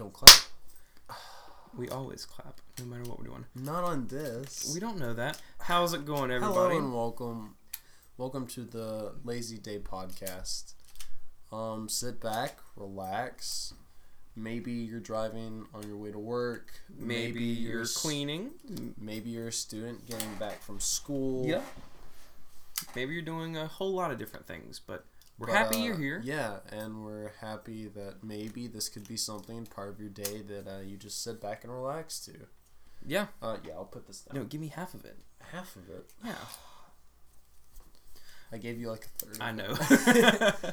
Don't clap. We always clap, no matter what we're doing. Not on this. We don't know that. How's it going, everybody? Hello and welcome. Welcome to the Lazy Day podcast. Um, sit back, relax. Maybe you're driving on your way to work. Maybe you're s- cleaning. Maybe you're a student getting back from school. Yeah. Maybe you're doing a whole lot of different things, but we're But, happy uh, you're here. Yeah, and we're happy that maybe this could be something part of your day that uh, you just sit back and relax to. Yeah. Uh, yeah, I'll put this down. No, give me half of it. Half of it. Yeah. I gave you like a third. I know.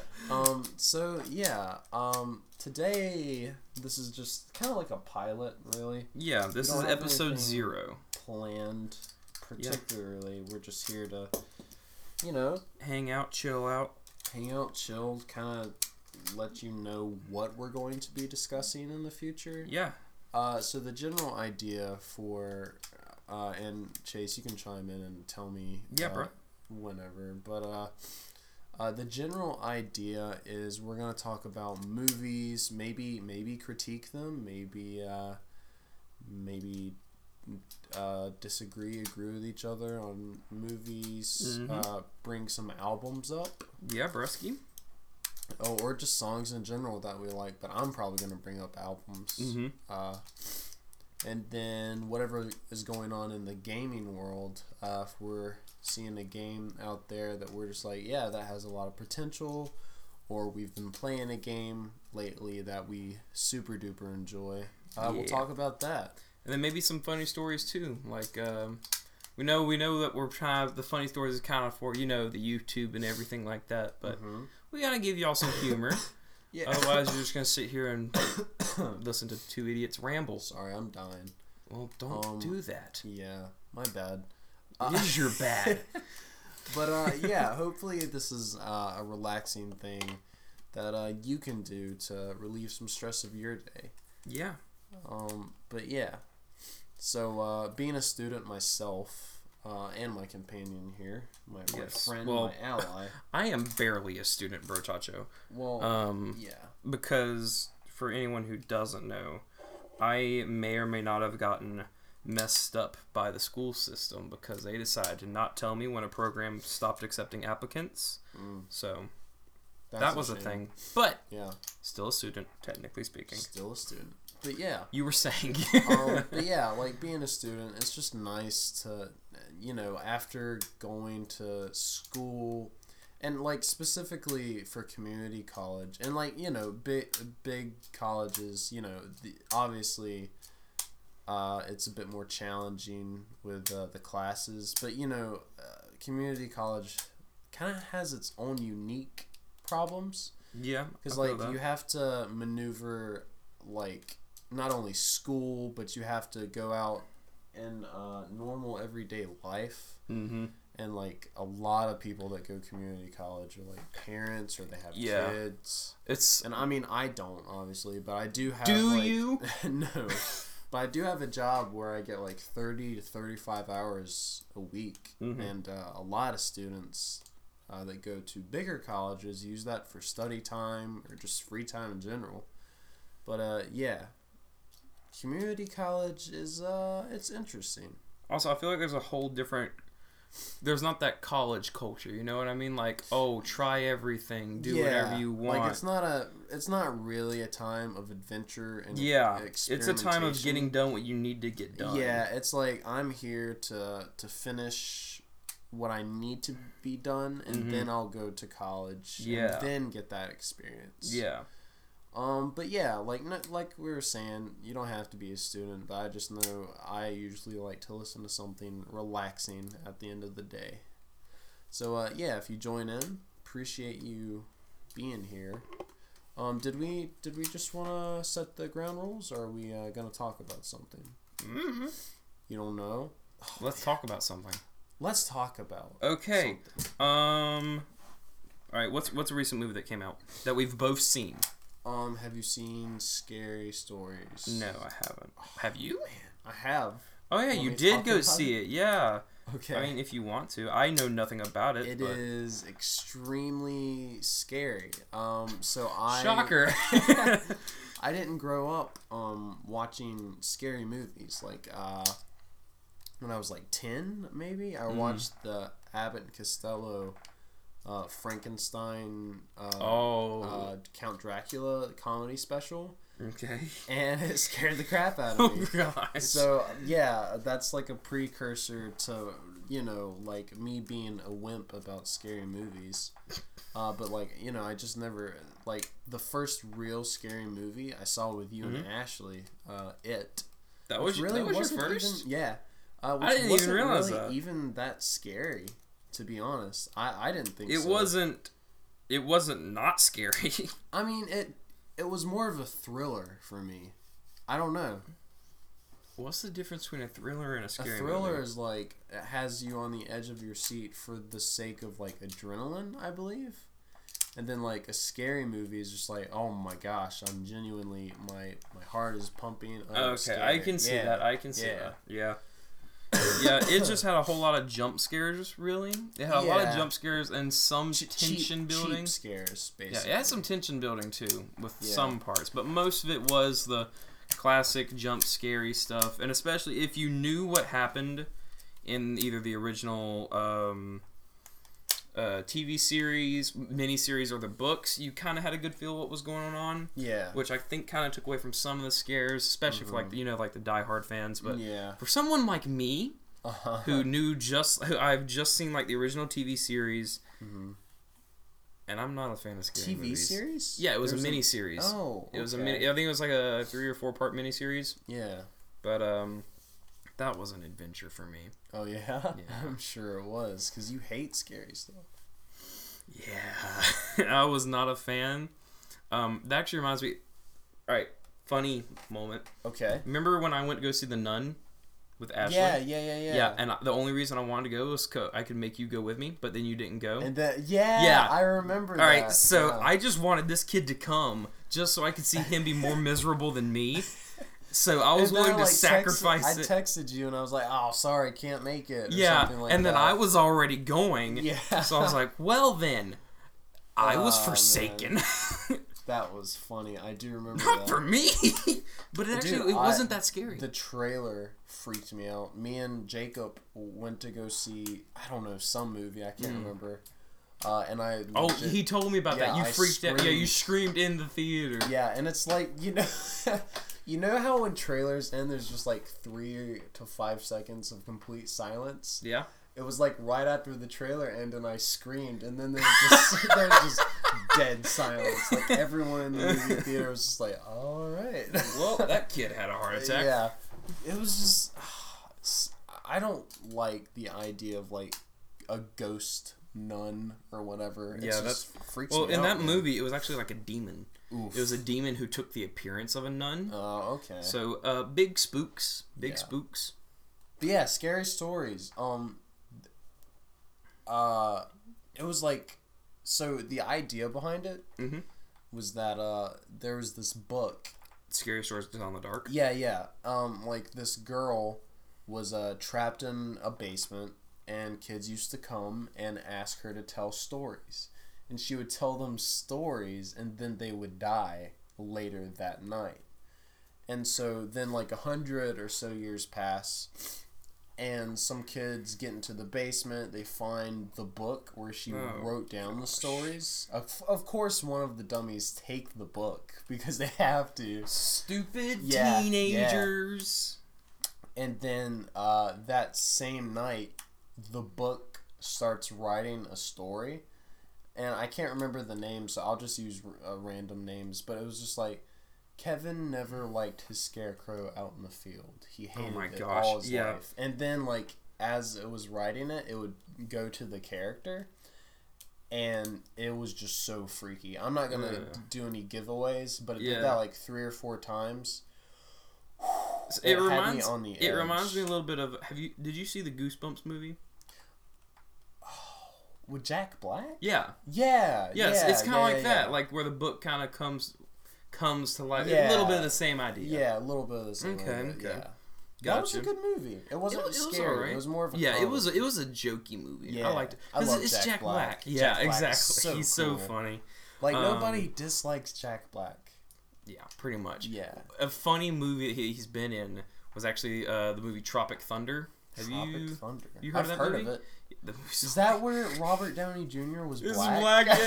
Um. So yeah. Um. Today, this is just kind of like a pilot, really yeah, this is episode zero. planned. Particularly, we're just here to, you know, Hang out, chill out. Hang out, chill, kind of let you know what we're going to be discussing in the future. Yeah. Uh, so the general idea for, uh, and Chase, you can chime in and tell me. Yeah, uh, bro. Whenever, but uh, uh, the general idea is we're gonna talk about movies, maybe maybe critique them, maybe uh, maybe uh, disagree, agree with each other on movies, Mhm. uh, bring some albums up. Yeah, Brusky. Oh, or just songs in general that we like, but I'm probably gonna bring up albums. Mm-hmm. Uh, and then whatever is going on in the gaming world, uh, if we're seeing a game out there that we're just like, yeah, that has a lot of potential, or we've been playing a game lately that we super duper enjoy, uh, we'll talk about that. And then maybe some funny stories too. Like um, we know we know that we're trying the funny stories is kind of for you know the YouTube and everything like that, but Mhm. we gotta give y'all some humor. yeah. Otherwise, you're just gonna sit here and listen to two idiots ramble. Sorry, I'm dying. Well, don't Um, do that. Yeah, my bad. It is your bad. but uh, yeah, hopefully this is uh, a relaxing thing that uh, you can do to relieve some stress of your day. yeah. Um, but yeah, so uh, being a student myself uh, and my companion here, my, my Yes. friend, Well- my ally. I am barely a student, bro, Chacho. Well, Um, yeah, because for anyone who doesn't know, I may or may not have gotten messed up by the school system because they decided to not tell me when a program stopped accepting applicants. Mm, So that's that was a shame. thing. But Yeah, still a student, technically speaking. still a student. But yeah, You were saying. um, but yeah, like being a student, it's just nice to, you know, after going to school, and like specifically for community college, and like you know, big big colleges, you know, the, obviously, uh, it's a bit more challenging with uh, the classes, but you know, uh, community college kind of has its own unique problems yeah. because like you have to maneuver like not only school but you have to go out in uh, normal everyday life Mm-hmm. and like a lot of people that go community college are like parents or they have Yeah. kids It's. and i mean i don't obviously but i do have Do like- you? no but i do have a job where i get like 30 to 35 hours a week Mhm. and uh, a lot of students uh, that go to bigger colleges use that for study time or just free time in general but uh, yeah community college is uh, it's interesting Also, I feel like there's a whole different. There's not that college culture, you know what I mean? Like, oh, try everything, do whatever you want. like it's not a it's not really a time of adventure and yeah, it's a time of getting done what you need to get done. Yeah, it's like I'm here to to finish what I need to be done, and Mhm. then I'll go to college. Yeah. and then get that experience. Yeah. Um, but yeah, like like we were saying, you don't have to be a student, but I just know I usually like to listen to something relaxing at the end of the day. So uh, yeah, if you join in, appreciate you being here. Um, did we did we just want to set the ground rules, or are we uh, gonna talk about something? hmm You don't know? Let's talk about something. Let's talk about. Okay. something. Um. All right. What's what's a recent movie that came out that we've both seen? Um, have you seen Scary Stories? No, I haven't. Have you? I have. Oh yeah, you did go see it. Yeah. Okay. I mean, if you want to, I know nothing about it. It but... is extremely scary. Um, so I Shocker. I didn't grow up um watching scary movies like uh when I was like 10 maybe I Mm. watched the Abbott and Costello uh Frankenstein uh, Oh, Dracula comedy special okay. and it scared the crap out Oh of me. Oh gosh. So yeah, that's like a precursor to you know like me being a wimp about scary movies. Uh, but like you know, I just never like the first real scary movie I saw with you and Ashley. Uh, it that was really that was your first. Even, yeah, uh, which I didn't even realize really that. even that scary. To be honest, I I didn't think It so. wasn't. It wasn't not scary. I mean it. It was more of a thriller for me. I don't know. What's the difference between a thriller and a scary? Movie? A thriller movie? is like it has you on the edge of your seat for the sake of like adrenaline, I believe. And then like a scary movie is just like, oh my gosh, I'm genuinely my my heart is pumping. I'm Okay, I can see Yeah. that. I can see Yeah. that. Yeah. Yeah, it just had a whole lot of jump scares. Really, it had a lot of jump scares and some Cheap- tension cheap, building. cheap scares, basically. Yeah, it had some tension building too with Yeah. some parts, but most of it was the classic jump scary stuff, and especially if you knew what happened in either the original um, uh, TV series, miniseries, or the books, you kind of had a good feel what was going on, Yeah. which I think kind of took away from some of the scares, especially for like you know like the diehard fans. But yeah. for someone like me Uh-huh. who knew just who I've just seen like the original TV series, Mhm. and I'm not a fan of scary TV movies. series? Yeah, it was There's a mini series. Oh, It was a okay. mini. I think it was like a three or four part mini series. Yeah. But um, that was an adventure for me. Oh yeah. Yeah. I'm sure it was because you hate scary stuff. Yeah, I was not a fan. Um, that actually reminds me. All right, funny moment. Okay. Remember when I went to go see the Nun with Ashley? Yeah, yeah, yeah, yeah. Yeah, and I, the only reason I wanted to go was 'cause I could make you go with me, but then you didn't go. And that, yeah, Yeah. I remember. All right, that. so yeah. I just wanted this kid to come just so I could see him be more miserable than me. So I was then willing I, to like, sacrifice it. I texted you and I was like, "Oh, sorry, can't make it." Or yeah, something like and then that. I was already going. Yeah. So I was like, well then, I was Aw, forsaken. That was funny. I do remember Not that. for me. but it actually Dude, it wasn't that scary. The trailer freaked me out. Me and Jacob went to go see I don't know some movie I can't remember, uh, and I oh, legit- he told me about that. You I freaked out. Yeah, you screamed. screamed in the theater. yeah, and it's like you know, you know how when trailers end, there's just like three to five seconds of complete silence. Yeah. It was like right after the trailer ended, and I screamed, and then there was just just dead silence. Like everyone in the movie theater was just like, "All right." Well, that kid had a heart attack. Yeah, it was just. I don't like the idea of like a ghost nun or whatever. It's Yeah, just freaks Well, in out, that man. movie, it was actually like a demon. Oof. It was a demon who took the appearance of a nun. Oh, okay. So, uh, big spooks, big Yeah. spooks. But yeah, scary stories. Um, uh, it was like, so the idea behind it Mhm. was that uh, there was this book. Scary stories to tell in the dark. Yeah, yeah. Um, like this girl was uh trapped in a basement, and kids used to come and ask her to tell stories, and she would tell them stories, and then they would die later that night. And so then, like a hundred or so years pass, and some kids get into the basement. They find the book where she Oh, wrote down the stories. Of, of course, one of the dummies take the book because they have to. Stupid Yeah, yeah. teenagers. And then uh, that same night, the book starts writing a story, and I can't remember the name, so I'll just use uh, random names. But it was just like Kevin never liked his scarecrow out in the field. He hated Oh my it gosh, all his yeah. life. And then like as it was writing it, it would go to the character. And it was just so freaky. I'm not gonna Ugh. do any giveaways, but it Yeah. did that like three or four times. So It It, had me reminds on the it reminds me a little bit of have you did you see the Goosebumps movie? With Jack Black? Yeah. Yeah. Yes, yeah, it's kind of yeah, like yeah, that, like where the book kind of comes comes to life. A little bit of the same idea. Yeah, a little bit of the same. Okay, idea, okay. Yeah. That was a good movie. It wasn't It it was scary. It was more of a Yeah, it was a, it was a jokey movie. Yeah. I liked it I love it's Jack Jack, Black. Black. Jack Yeah, Black exactly. so He's so funny. like um, nobody dislikes Jack Black. Yeah, pretty much. Yeah. A funny movie he- he's been in was actually uh, the movie Tropic Thunder. Have Tropic you? Thunder. you heard I've of that heard movie? of it. Is that where Robert Downey Jr. was It was black? black,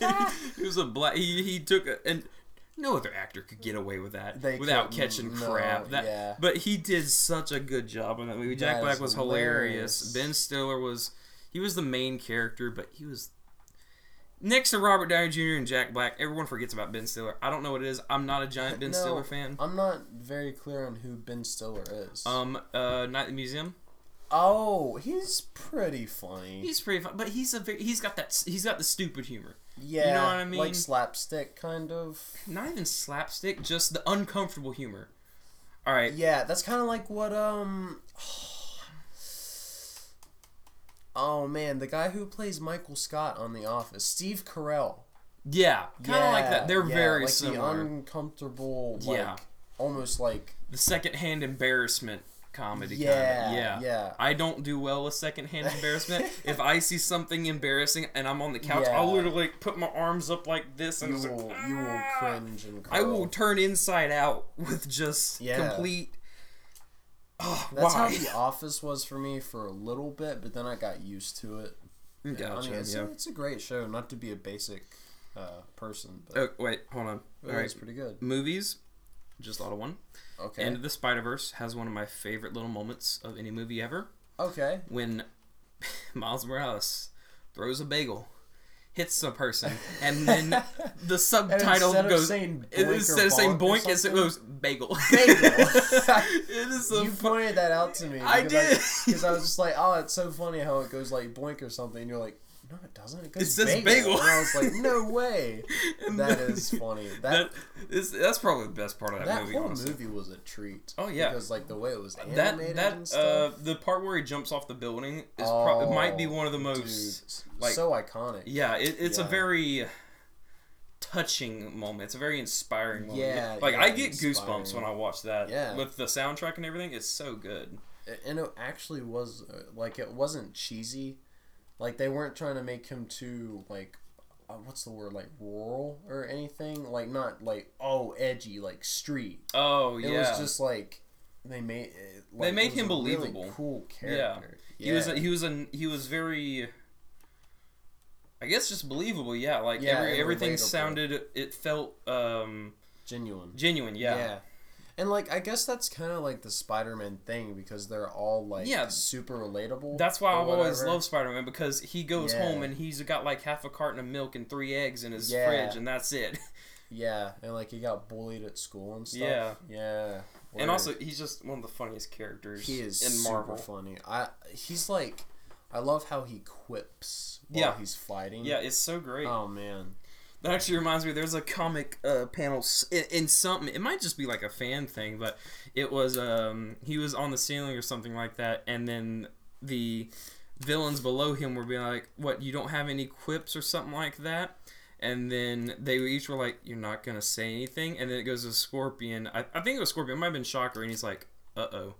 yeah. he was a black. He, he took a, and no other actor could get away with that They without catching no, crap. That, yeah. but he did such a good job in that movie. Jack That Black was hilarious. hilarious. Ben Stiller was he was the main character, but he was next to Robert Downey Jr. and Jack Black. Everyone forgets about Ben Stiller. I don't know what it is. I'm not a giant Ben No, Stiller fan. I'm not very clear on who Ben Stiller is. Um, uh, Night at the Museum. Oh, he's pretty funny. He's pretty funny, but he's a very, he's got that he's got the stupid humor. yeah, you know what I mean? Like slapstick, kind of. Not even slapstick, just the uncomfortable humor. All right, Yeah, that's kind of like what um. Oh man, the guy who plays Michael Scott on The Office, Steve Carell. yeah, kind of like that. They're yeah, very like similar. The uncomfortable, like, Yeah. almost like the secondhand embarrassment comedy Yeah, kind of yeah yeah. i don't do well with secondhand embarrassment if i see something embarrassing and i'm on the couch i'll Yeah. literally put my arms up like this and you will like, you will "Ah." cringe and. i will turn inside out with just Yeah. complete oh, That's why? how The Office was for me for a little bit, but then I got used to it. gotcha I mean, it's, yeah a, it's a great show. Not to be a basic uh, person, but oh wait hold on all right pretty good. movies just thought of one Okay. Of the Spider Verse has one of my favorite little moments of any movie ever. okay. When Miles Morales throws a bagel, hits a person, and then the subtitle instead of goes. saying it- instead of saying boink, it goes bagel. Bagel. it is so you fu- pointed that out to me. I did. Because I was just like, oh, it's so funny how it goes like boink or something. And you're like, no, it doesn't. It goes says bagel. bagel. And I was like, no way. That is funny. That That is, that's probably the best part of that, that movie. whole honestly. movie was a treat. Oh, yeah. Because like the way it was That animated that and uh, the part where he jumps off the building is pro- it might be one of the most dude, like- so iconic. Yeah, it, it's a very touching moment. It's a very inspiring moment. Yeah, like yeah, I get inspiring. goosebumps when I watch that. Yeah. with the soundtrack and everything, it's so good. and it actually was uh, like it wasn't cheesy like they weren't trying to make him too like uh, what's the word like rural or anything like not like oh edgy like street Oh yeah. it was just like they made it, like, They made him a really believable. cool yeah. character He was a, he was a he was very. I guess just believable, yeah. Like Yeah, every everything sounded, it felt um, genuine genuine, yeah. yeah. And like i guess that's kind of like the spider-man thing because they're all like Yeah. super relatable That's why I've always whatever. loved Spider Man because he goes Yeah. home and he's got like half a carton of milk and three eggs in his Yeah. fridge, and that's it. yeah and like he got bullied at school and stuff Yeah. yeah and also, he's just one of the funniest characters He is in super Marvel. funny. I he's like, I love how he quips while Yeah. he's fighting. Yeah, it's so great. Oh man. That actually reminds me. There's a comic uh, panel in, in something. It might just be like a fan thing, but it was um he was on the ceiling or something like that, and then the villains below him were being like, "What? You don't have any quips or something like that?" And then they each were like, "You're not gonna say anything." And then it goes to Scorpion. I, I think it was Scorpion. It might have been Shocker, and he's like, "Uh oh."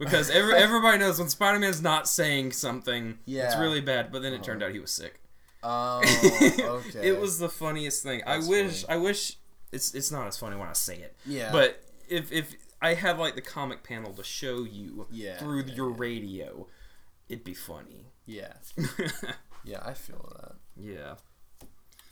Because every, everybody knows when Spider Man's not saying something, yeah. it's really bad. But then it turned out he was sick. Oh, okay. it was the funniest thing. That's I wish. funny. I wish. It's it's not as funny when I say it. Yeah. But if if I had like the comic panel to show you Yeah, through yeah, your yeah. radio, it'd be funny. yeah, yeah, I feel that. yeah.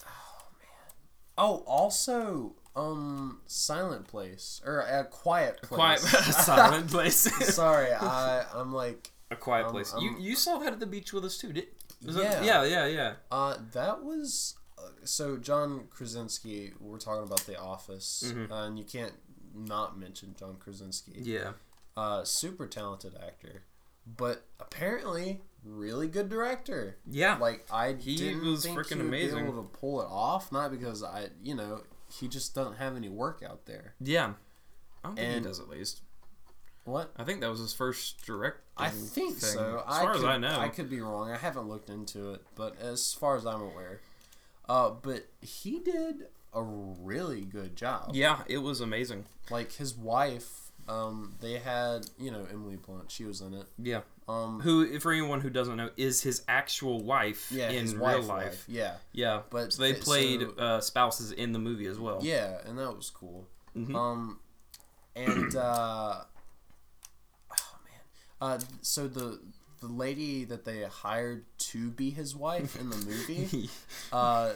Oh, man. Oh, also, um, Silent Place or a Quiet Place. Quiet silent place. Sorry, I I'm like, A quiet place. you you saw that at the beach with us too, did? Yeah. yeah, yeah, yeah. uh, that was. Uh, so John Krasinski, we're talking about The Office, Mhm. uh, and you can't not mention John Krasinski. Yeah. uh, super talented actor, but apparently really good director. Yeah. Like I He didn't was think freaking amazing. Be able to pull it off, not because I, you know, he just doesn't have any work out there. yeah. I don't think And- he does at least. What? I think that was his first direct. I think thing, so. As far I as I know. I could be wrong. I haven't looked into it, but as far as I'm aware, uh, but he did a really good job. Yeah, it was amazing. Like his wife, um, they had you know Emily Blunt. She was in it. Yeah. Um, who, for anyone who doesn't know, is his actual wife yeah, in real wife, life. wife, Yeah, Yeah, but so they it- played so- uh, spouses in the movie as well. yeah, and that was cool. Mhm. Um, and uh, uh, so the the lady that they hired to be his wife in the movie, uh,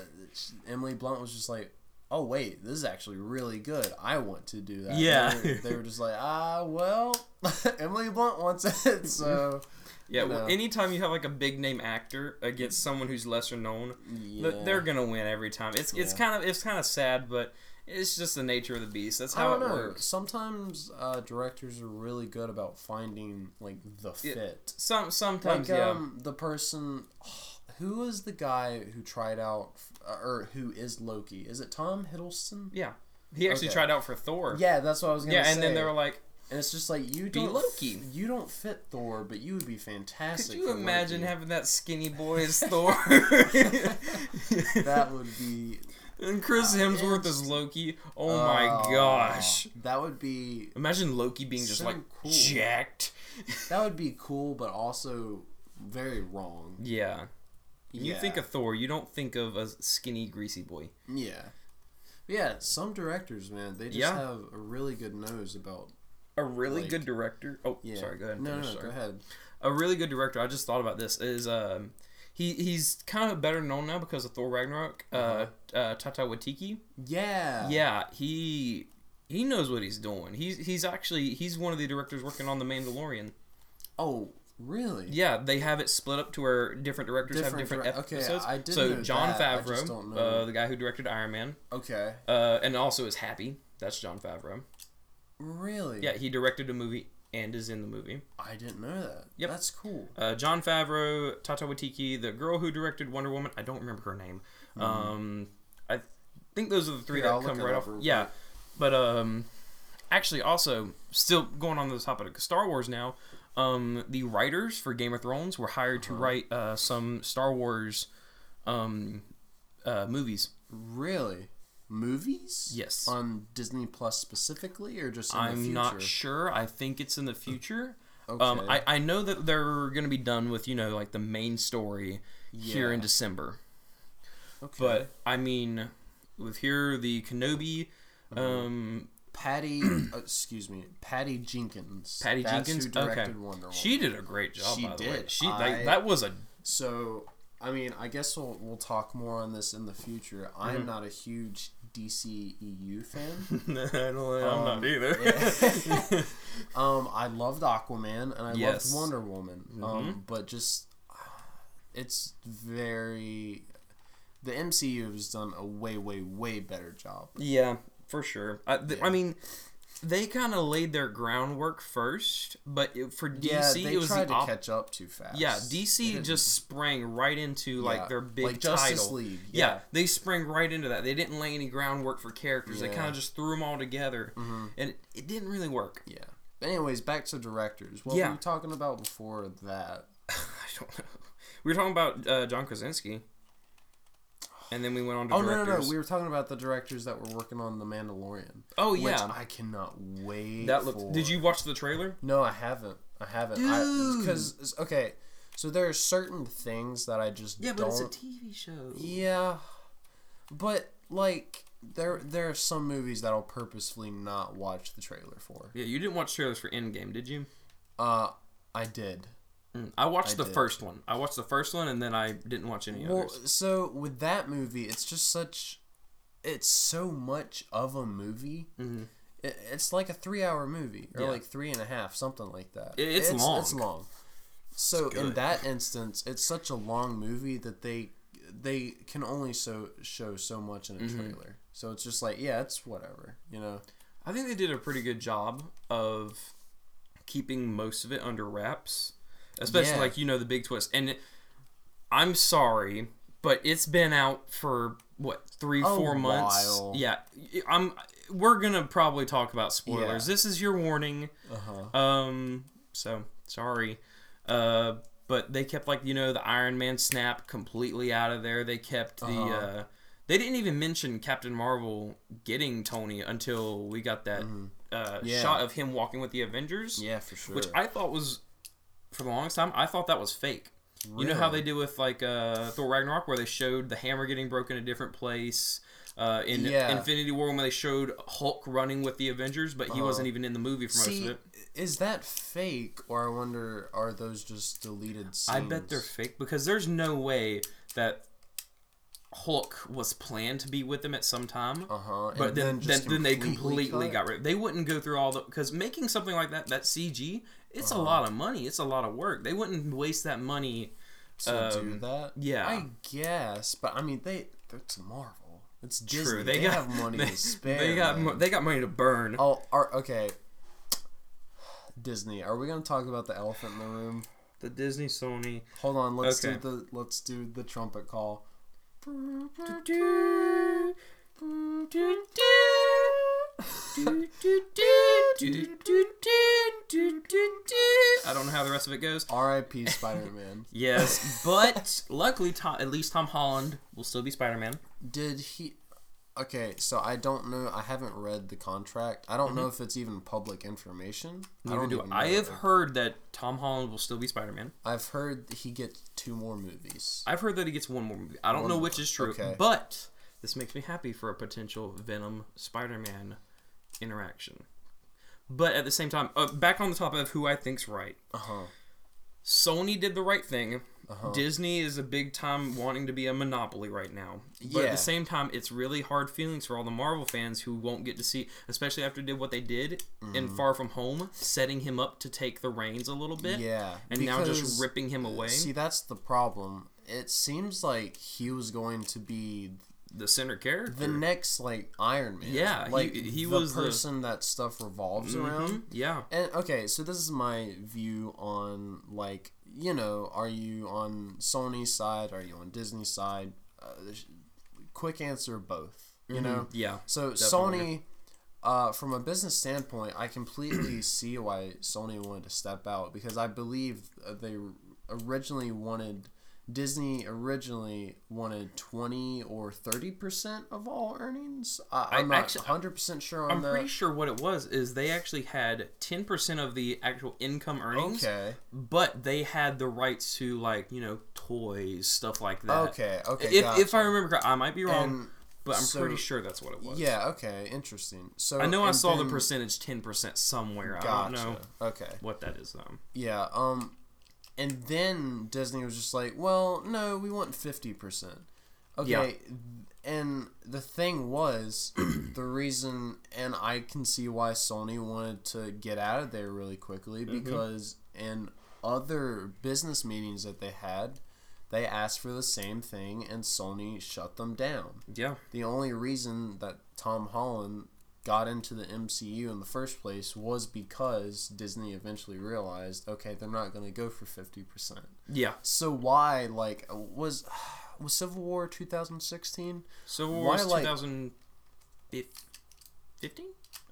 Emily Blunt was just like. Oh wait, this is actually really good. I want to do that. Yeah. they were, they were just like, ah, well, Emily Blunt wants it, so yeah. you well, anytime you have like a big name actor against someone who's lesser known, yeah. they're gonna win every time. It's it's Yeah. kind of it's kind of sad, but it's just the nature of the beast. That's I how don't it know. works. Sometimes uh, directors are really good about finding like the fit. Some sometimes like yeah. um, the person who was the guy who tried out uh, or who is Loki? Is it Tom Hiddleston? Yeah. He actually Okay. tried out for Thor. Yeah, that's what I was gonna say. Yeah, say. and then they were like, and it's just like you Be don't Loki. You don't fit Thor, but you would be fantastic. could you imagine Loki. having that skinny boy as Thor? that would be and Chris Uh, Hemsworth as Loki. Oh my uh, gosh. That would be Imagine Loki being just like cool. jacked. that would be cool, but also very wrong. Yeah. You Yeah. think of Thor, you don't think of a skinny, greasy boy. Yeah. Yeah, some directors, man, they just Yeah. have a really good nose about. A really Like- good director. Oh, Yeah. sorry. Go ahead. No, no, no, sorry. go ahead. A really good director. I just thought about this. Is um, he he's kind of better known now because of Thor Ragnarok. Uh, Uh-huh. uh Taika Waititi. Yeah. Yeah, he he knows what he's doing. He's he's actually he's one of the directors working on the Mandalorian. Oh, really? Yeah, they have it split up to where different directors Different have different dire- okay, episodes. I did so Jon that, Favreau, just don't know. uh, the guy who directed Iron Man, Okay. uh, and also is Happy. That's Jon Favreau. Really? Yeah, he directed a movie and is in the movie. I didn't know that. Yep. That's cool. Uh, Jon Favreau, Taika Waititi, the girl who directed Wonder Woman. I don't remember her name. Um, I think those are the three Mm-hmm. Here, I'll that come right off. Yeah, but um, actually, also still going on the topic of Star Wars now. Um, the writers for Game of Thrones were hired Uh-huh. to write uh, some Star Wars um, uh, movies. Really? Movies? Yes. On Disney Plus specifically, or just in the I'm future? not sure. I think it's in the future. Okay. Um, I, I know that they're going to be done with, you know, like the main story here in December. okay. But I mean, with here the Kenobi, Mm-hmm. um, Patty, uh, excuse me, Patty Jenkins. Patty That's Jenkins. Who directed okay, Wonder Woman. she did a great job. She by the way, did. she I- like, that was a So, I mean, I guess we'll we'll talk more on this in the future. Mm-hmm. I'm not a huge DCEU fan. I don't, I'm Um, not either. yeah. um, I loved Aquaman and I Yes. loved Wonder Woman. Mm-hmm. Um, but just it's very the MCU has done a way, way, way better job. yeah, for sure. I, th- Yeah. I mean, they kind of laid their groundwork first, but it, for DC, yeah, they it was tried the to catch up too fast. Yeah, DC just sprang right into like yeah, their big like Justice title. League. Yeah. Yeah, they sprang right into that. They didn't lay any groundwork for characters. They kind of just threw them all together, Mhm. and it, it didn't really work. yeah. But anyways, back to directors. What were we talking about before that? I don't know. We were talking about uh, John Krasinski, and then we went on to Oh no, directors. no, no! We were talking about the directors that were working on The Mandalorian. oh Which yeah, I cannot wait. that looked. for. Did you watch the trailer? No, I haven't. I haven't. Because okay, so there are certain things that I just don't. It's a TV show. Yeah, but like there there are some movies that I'll purposefully not watch the trailer for. Yeah, you didn't watch trailers for Endgame, did you? Uh, I did. Mm, I watched I the did. first one. I watched the first one, and then I didn't watch any Well, others. so with that movie, it's just such. It's so much of a movie. Mhm. It, it's like a three-hour movie, or Yeah. like three and a half, something like that. It- it's long. It's long. So It's in that instance, it's such a long movie that they they can only so show so much in a Mhm. trailer. So it's just like, yeah, it's whatever, you know. I think they did a pretty good job of keeping most of it under wraps, especially Yeah. like you know the big twist. And I'm sorry, but it's been out for what three, A four months. while. Yeah, I'm. We're gonna probably talk about spoilers. Yeah. This is your warning. Uh huh. Um, so sorry. Uh, but they kept like you know the Iron Man snap completely out of there. They kept the. Uh-huh. uh they didn't even mention Captain Marvel getting Tony until we got that uh, Mm-hmm. Yeah. shot of him walking with the Avengers, Yeah, for sure. which I thought was for the longest time, I thought that was fake. You know how they do with like uh, Thor Ragnarok, where they showed the hammer getting broken in a different place. Uh, in Yeah. Infinity War, when they showed Hulk running with the Avengers, but he wasn't even in the movie for most Uh-huh. Of it. is that fake, or I wonder, are those just deleted scenes? I bet they're fake because there's no way that Hulk was planned to be with them at some time. Uh huh. But then, then, then they completely got rid. They wouldn't go through all the because making something like that, that CG, it's Uh-huh. a lot of money. It's a lot of work. They wouldn't waste that money. to do um, that. yeah. I guess, but I mean, they it's Marvel. It's Disney. True, they, they, got have money they, to spare. They got man. they got money to burn. Oh, are, okay. Disney. Are we gonna talk about the elephant in the room? The Disney Sony. Hold on. Let's Okay. do the let's do the trumpet call. I don't know how the rest of it goes. R.I.P. Spider Man. Yes, but luckily, Tom, at least Tom Holland will still be Spider Man. Did he? Okay, so I don't know. I haven't read the contract. I don't know if it's even public information. I Neither don't do I. I have if- heard that Tom Holland will still be Spider Man. I've heard he gets two more movies. I've heard that he gets one more movie. I don't One know which is true, okay. but this makes me happy for a potential Venom Spider Man interaction. But at the same time, uh, back on the topic of who I think's right. Uh huh. Sony did the right thing. Uh-huh. Disney is a big time wanting to be a monopoly right now. But at the same time, it's really hard feelings for all the Marvel fans who won't get to see, especially after did what they did in Mm-hmm. Far From Home, setting him up to take the reins a little bit. Yeah, And now just ripping him away. See, that's the problem. It seems like he was going to be the center character. the next like Iron Man. Yeah, like he the was the- person that stuff revolves around. Mhm, Yeah. And okay, so this is my view on like you know, are you on Sony's side? Are you on Disney's side? Uh, quick answer, both. You know. Yeah. So Definitely. Sony, uh, from a business standpoint, I completely see why Sony wanted to step out because I believe they originally wanted Disney originally wanted twenty or thirty percent of all earnings. I, I I'm not actually- hundred percent sure on that. I'm pretty sure what it was is they actually had 10% of the actual income earnings, okay. but they had the rights to like, you know, toys, stuff like that. Okay. Okay. If, if I remember correct, I might be wrong, And but I'm so- pretty sure that's what it was. Yeah. Okay. Interesting. So I know I saw the percentage 10% somewhere. I Gotcha. don't know Okay. what that is though. Yeah. Um, and then Disney was just like, "Well, no, we want fifty percent." Okay. Yeah. And the thing was, the reason, and I can see why Sony wanted to get out of there really quickly Mm-hmm. because in other business meetings that they had, they asked for the same thing, and Sony shut them down. Yeah. The only reason that Tom Holland got into the MCU in the first place was because Disney eventually realized, okay, they're not going to go for 50%. Yeah. So why like was was Civil War 2016? So what Why, 2015? I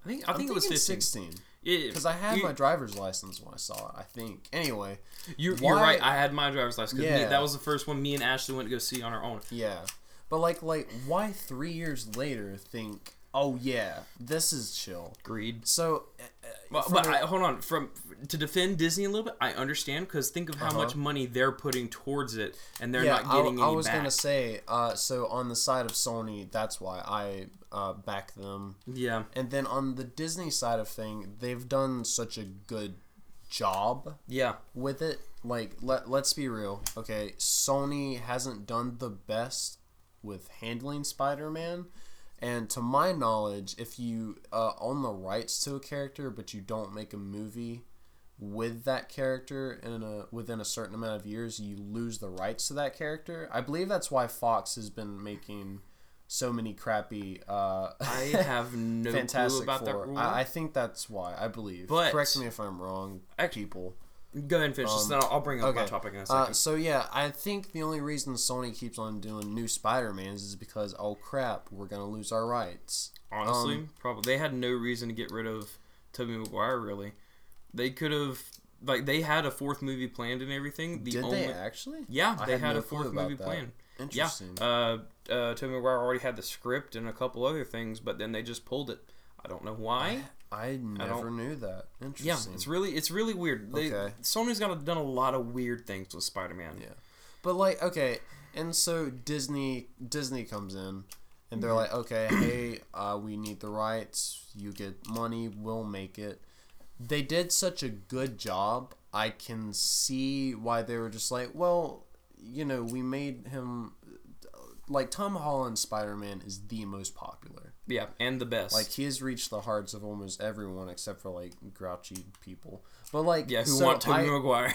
think I I'm think it was thinking 15. 16 Yeah, because I had you, my driver's license when I saw it, I think. Anyway, You, you're right. I had my driver's license. 'cause me- Yeah. that was the first one me and Ashley went to go see on our own. yeah. But like like why 3 years later think, "Oh yeah, this is chill." Greed. So uh, uh, But, but a- I, hold on, from to defend Disney a little bit, I understand because think of how Uh-huh. much money they're putting towards it, and they're yeah, not getting I, I was back. gonna say, uh, so on the side of Sony, that's why I uh, back them. yeah, And then on the Disney side of thing, they've done such a good job yeah, with it. Like, let let's be real, okay? Sony hasn't done the best with handling Spider-Man. And to my knowledge, if you uh, own the rights to a character but you don't make a movie with that character in a within a certain amount of years, you lose the rights to that character. I believe that's why Fox has been making so many crappy uh, I have no clue Fantastic about that rule. I, I think that's why. I believe. But- correct me if I'm wrong, people. Go ahead and finish this, Um, then I'll, I'll bring up my topic in a second. Uh, so yeah, I think the only reason Sony keeps on doing new Spider-Mans is because oh crap, we're gonna lose our rights. Honestly, um, probably they had no reason to get rid of Tobey Maguire. Really, they could have like they had a fourth movie planned and everything. The Did only they actually? yeah, I they had had no a fourth movie that. planned. Interesting. Yeah, uh, uh, Tobey Maguire already had the script and a couple other things, but then they just pulled it. I don't know why. I never knew that. Interesting. Yeah, it's really it's really weird. They, Okay. Sony's got done a lot of weird things with Spider-Man. Yeah. But like, okay, and so Disney Disney comes in and they're like, okay, hey, uh, we need the rights. You get money, we'll make it. They did such a good job. I can see why they were just like, well, you know, we made him like Tom Holland Spider Man is the most popular. Yeah, and the best. Like he has reached the hearts of almost everyone except for like grouchy people. But like, yeah, who so want Tobey Maguire?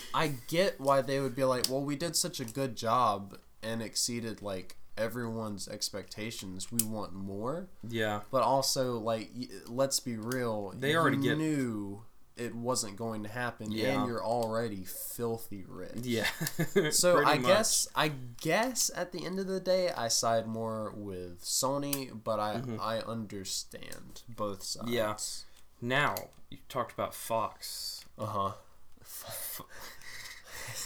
I get why they would be like, well, we did such a good job and exceeded like everyone's expectations. We want more, yeah, but also like, let's be real. They already knew it wasn't going to happen, Yeah. and you're already filthy rich. yeah. So I much. guess I guess at the end of the day, I side more with Sony, but I I understand both sides. Mm-hmm. Yeah. now you talked about Fox. Uh huh.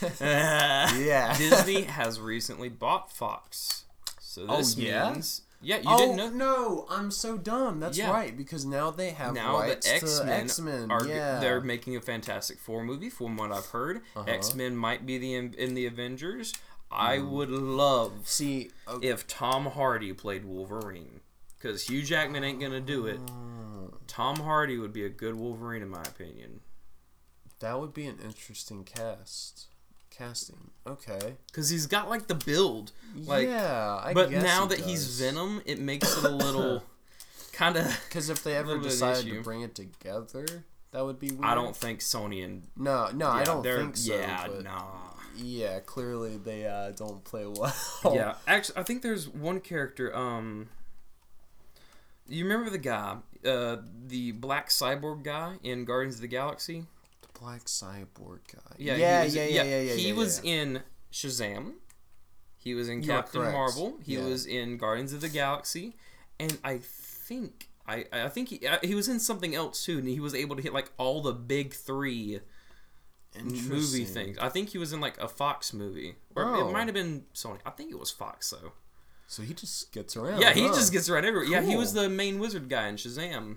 Yeah. Disney has recently bought Fox, so Oh, this yeah? means yeah. You oh didn't know. no! I'm so dumb. That's Yeah. right because now they have now rights the X Men X Men. are Yeah, they're making a Fantastic Four movie. From what I've heard, Uh-huh. X Men might be the in the Avengers. I Mm. would love see. Okay. if Tom Hardy played Wolverine, because Hugh Jackman ain't gonna do it. Oh. Tom Hardy would be a good Wolverine in my opinion, that would be an interesting cast. Casting. Okay. because he's got like the build. Like, yeah, I but now that he's. Venom, it makes it a little kind of. Because if they ever little bit of an decided to bring it together, that would be weird. I don't think Sony and No, no, I don't think so. Yeah, nah. Yeah, clearly they uh, don't play well. Yeah, actually, I think there's one character. Um, you remember the guy, uh, the black cyborg guy in Guardians of the Galaxy? The black cyborg guy. Yeah, yeah, he was, yeah, yeah, yeah, yeah. He yeah, was yeah. in Shazam. He was in You are Captain correct. Marvel. He Yeah. was in Guardians of the Galaxy, and I think I I think he uh, he was in something else too, and he was able to hit like all the big three movie things. I think he was in like a Fox movie, or Oh. it might have been Sony. I think it was Fox though. So he just gets around. Yeah, he huh? just gets right everywhere. Yeah, he was the main wizard guy in Shazam.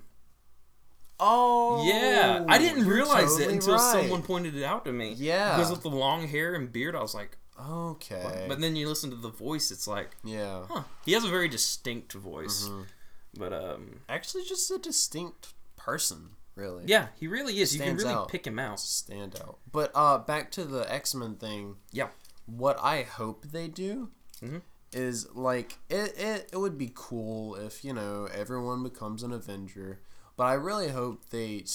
Oh. Yeah, I didn't you're realize it until right. someone pointed it out to me. Yeah. because with the long hair and beard, I was like, Okay. but then you listen to the voice, it's like, yeah. huh, he has a very distinct voice. Mhm. But um, Actually, just a distinct person, really. yeah, he really is. You can really out. pick him out. stand out. But uh, back to the X Men thing. Yeah. What I hope they do Mhm. is like it, it. It would be cool if you know everyone becomes an Avenger, but I really hope they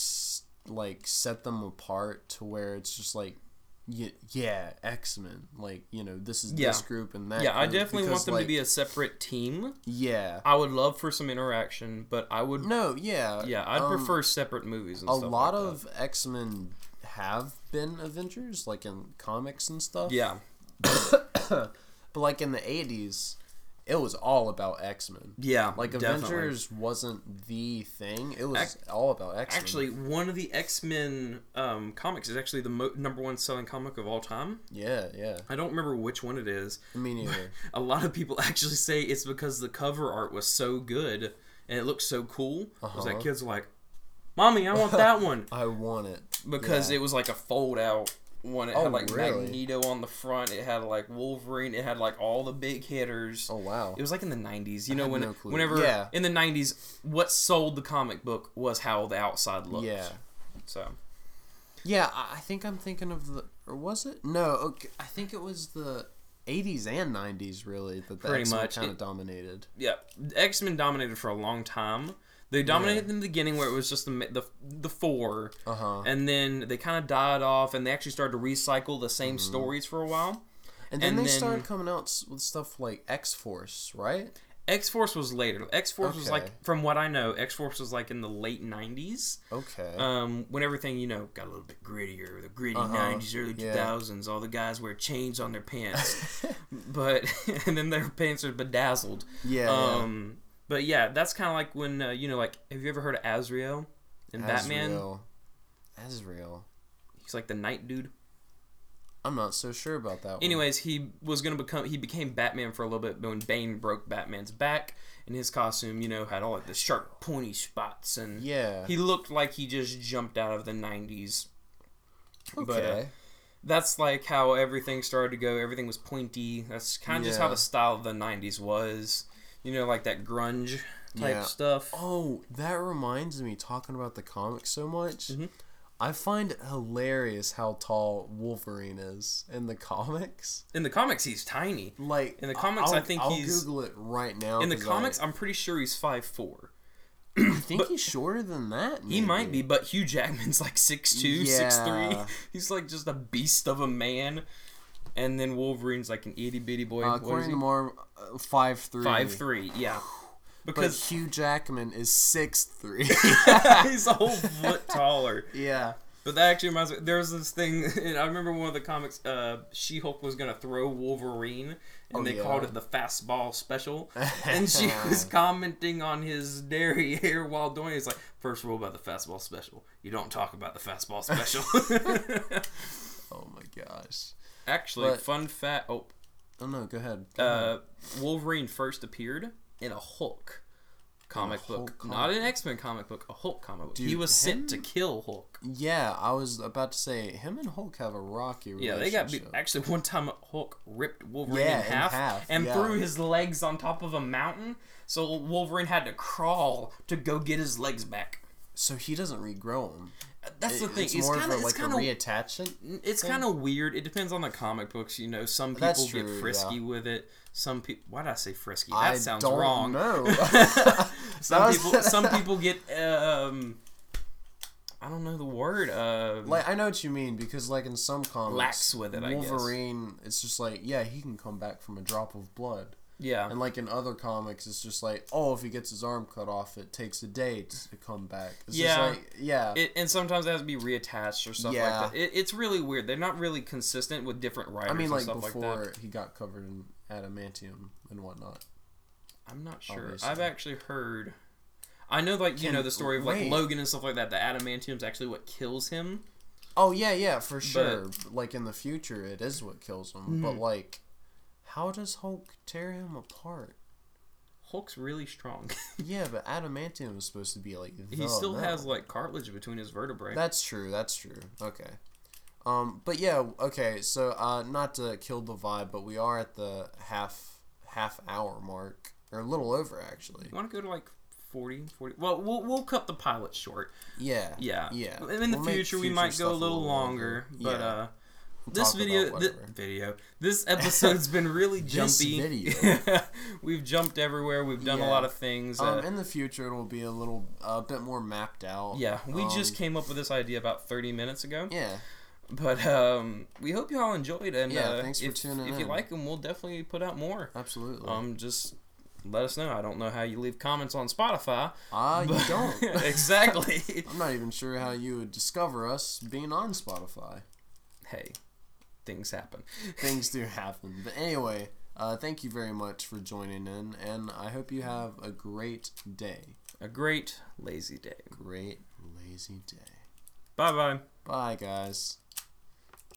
like set them apart to where it's just like. Yeah, yeah, X Men. Like you know, this is Yeah. this group and that. Yeah, I definitely because, want them like, to be a separate team. Yeah. I would love for some interaction, but I would, No. Yeah. yeah, I'd um, prefer separate movies and a lot like of X Men have been Avengers, like in comics and stuff. yeah, but like in the '80s, it was all about X Men. yeah, Like definitely. Avengers wasn't the thing; it was Ac- all about X Men. Actually, one of the X Men um, comics is actually the mo- number one selling comic of all time. yeah, yeah. I don't remember which one it is. Me neither. A lot of people actually say it's because the cover art was so good and it looked so cool. It was like Uh-huh. kids were like, "Mommy, I want that one," I want it because Yeah. it was like a fold out one. It Oh, had like really? Magneto on the front. It had like Wolverine. It had like all the big hitters. Oh wow! It was like in the '90s, you know, when no whenever Yeah. in the '90s, what sold the comic book was how the outside looked. yeah, So yeah. I I think I'm thinking of the, or was it? No, okay. I think it was the '80s and '90s really that the Pretty X-Men much. kind of dominated. yeah, X Men dominated for a long time. They dominated in the beginning where it was just the the, the four, Uh huh. and then they kind of died off, and they actually started to recycle the same Mm-hmm. stories for a while. And then and they then- started coming out with stuff like X Force, right? X Force was later. X Force was like, from what I know, X Force was like in the late '90s. Okay. Um, when everything you know got a little bit grittier, the gritty Uh-huh. '90s, early Yeah. 2000s. All the guys wear chains on their pants, but and then their pants are bedazzled. yeah. Um, but yeah, that's kind of like when uh, you know, like, have you ever heard of Azrael in yeah. Batman? Azrael. Azrael. He's like the night dude. I'm not so sure about that one. Anyways, he was gonna become he became Batman for a little bit, but when Bane broke Batman's back, and his costume, you know, had all like the sharp, pointy spots, and Yeah. he looked like he just jumped out of the '90s. okay. But uh, that's like how everything started to go. Everything was pointy. That's kind of just how the style of the '90s was. You know, like that grunge type Yeah. stuff. Oh, that reminds me, talking about the comics so much. Mhm. I find it hilarious how tall Wolverine is in the comics. In the comics, he's tiny. Like In the comics, I I'll- think I'll he's- Google it right now. In the comics, I, I'm pretty sure he's five four. I think he's shorter than that. He might be, but Hugh Jackman's like 6'2", 6'3". Yeah. He's like just a beast of a man. And then Wolverine's like an itty bitty boy. Uh, according to more, uh, five three. Five three, yeah. But Because Hugh Jackman is six three. he's a whole foot taller. yeah. But that actually reminds me. There was this thing, and I remember one of the comics. Uh, She Hulk was gonna throw Wolverine, and Oh, they yeah. called it the fastball special. and she was commenting on his dairy hair while doing. it. It's like first rule about the fastball special: you don't talk about the fastball special. Oh my gosh. Actually, But- fun fact. Oh, Oh no, go ahead. Go ahead. uh, Wolverine first appeared in a Hulk comic a book, Hulk not comic an X Men comic book, a Hulk comic book. he Dude, was sent to kill Hulk. Yeah, I was about to say him and Hulk have a rocky Yeah, relationship. they got beat. Actually, one time Hulk ripped Wolverine Yeah, in, in half half, and yeah. threw his legs on top of a mountain. So Wolverine had to crawl to go get his legs back. So he doesn't regrow them. That's the thing. It's, more kind of a, like a reattachment. it's kind of weird. It depends on the comic books. You know, some people That's get frisky yeah. with it. Some people. Why did I say frisky? That I sounds don't wrong. know. some people. Some people get. Um, I don't know the word. Uh, like I know what you mean because like in some comics, Lax with it, I guess. Wolverine, it's just like yeah, he can come back from a drop of blood. Yeah. And like in other comics, it's just like oh, if he gets his arm cut off, it takes a day to come back. It's Yeah. like yeah, It, and sometimes it has to be reattached or stuff Yeah. like that. It, it's really weird. They're not really consistent with different writers I mean like stuff like before that. he got covered in adamantium and whatnot. I'm not sure. obviously. I've actually heard. I know, like you Can- know, the story of like wait. Logan and stuff like that. The adamantium's actually what kills him. Oh yeah, yeah, for sure. like in the future, it is what kills him. But Mhm. like, how does Hulk tear him apart? Hulk's really strong. Yeah, but adamantium is supposed to be like. he still metal. has like cartilage between his vertebrae. That's true. That's true. Okay. Um, but yeah, okay. So, uh, not to kill the vibe, but we are at the half half hour mark, or a little over actually. you want to go to like 40, 40? Well, we'll we'll cut the pilot short. Yeah. Yeah. Yeah. In the We'll make future, we might go stuff a little longer, but Yeah. uh. We'll This video, video, this episode's been really jumpy. video. We've jumped everywhere. We've done a lot of things. Um, uh, in the future, it'll be a little, a bit more mapped out. yeah, we just um, came up with this idea about 30 minutes ago. Yeah. But um, we hope you all enjoyed, and Yeah, uh, thanks for if, tuning if you in. like them, we'll definitely put out more. Absolutely. Um, just let us know. I don't know how you leave comments on Spotify. Ah, you don't. exactly. I'm not even sure how you would discover us being on Spotify. hey, things happen. Things do happen. But anyway, uh, thank you very much for joining in, and I hope you have a great day. A great lazy day. Great lazy day. Bye bye. Bye, guys.